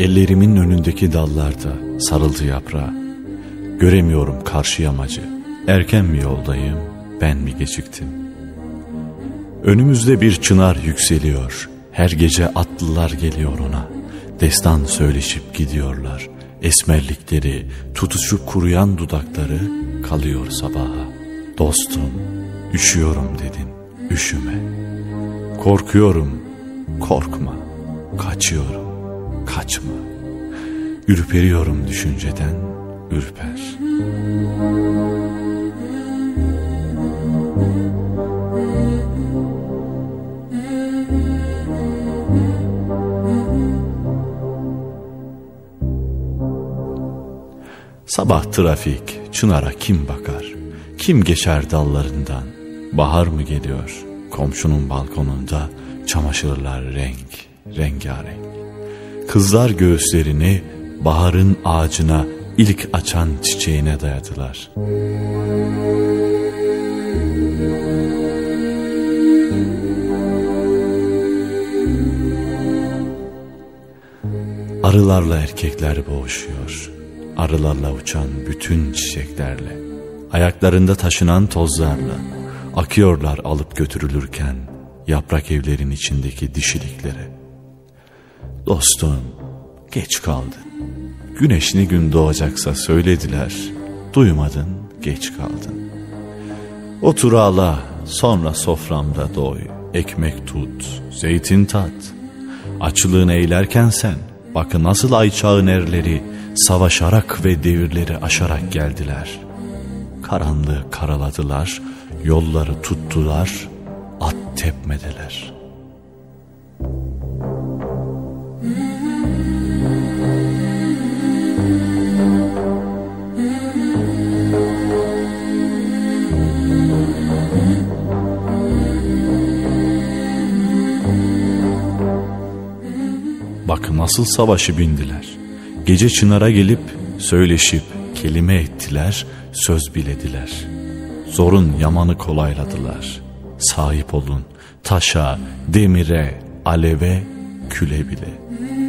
Ellerimin önündeki dallarda sarıldı yaprağa. Göremiyorum karşı yamacı. Erken mi yoldayım, ben mi geciktim? Önümüzde bir çınar yükseliyor. Her gece atlılar geliyor ona. Destan söyleşip gidiyorlar. Esmerlikleri, tutuşup kuruyan dudakları kalıyor sabaha. Dostum, üşüyorum dedin, üşüme. Korkuyorum, korkma. Kaçıyorum, kaçma. Ürperiyorum düşünceden, ürper. Sabah trafik, çınara kim bakar? Kim geçer dallarından? Bahar mı geliyor? Komşunun balkonunda çamaşırlar renk, rengarenk. Kızlar göğüslerini baharın ağacına ilk açan çiçeğine dayadılar. Arılarla erkekler boğuşuyor. Arılarla uçan bütün çiçeklerle. Ayaklarında taşınan tozlarla. Akıyorlar alıp götürülürken yaprak evlerin içindeki dişiliklere. Dostum, geç kaldın. Güneş ne gün doğacaksa söylediler. Duymadın, geç kaldın. Otur ağla, sonra soframda doy. Ekmek tut, zeytin tat. Açlığını eğlerken sen, bakın nasıl ay çağın erleri savaşarak ve devirleri aşarak geldiler. Karanlığı karaladılar, yolları tuttular, at tepmedeler.'' Bak nasıl savaşı bindiler. Gece çınara gelip söyleşip kelime ettiler, söz bilediler. Zorun yamanı kolayladılar. Sahip olun taşa, demire, aleve, küle bile.''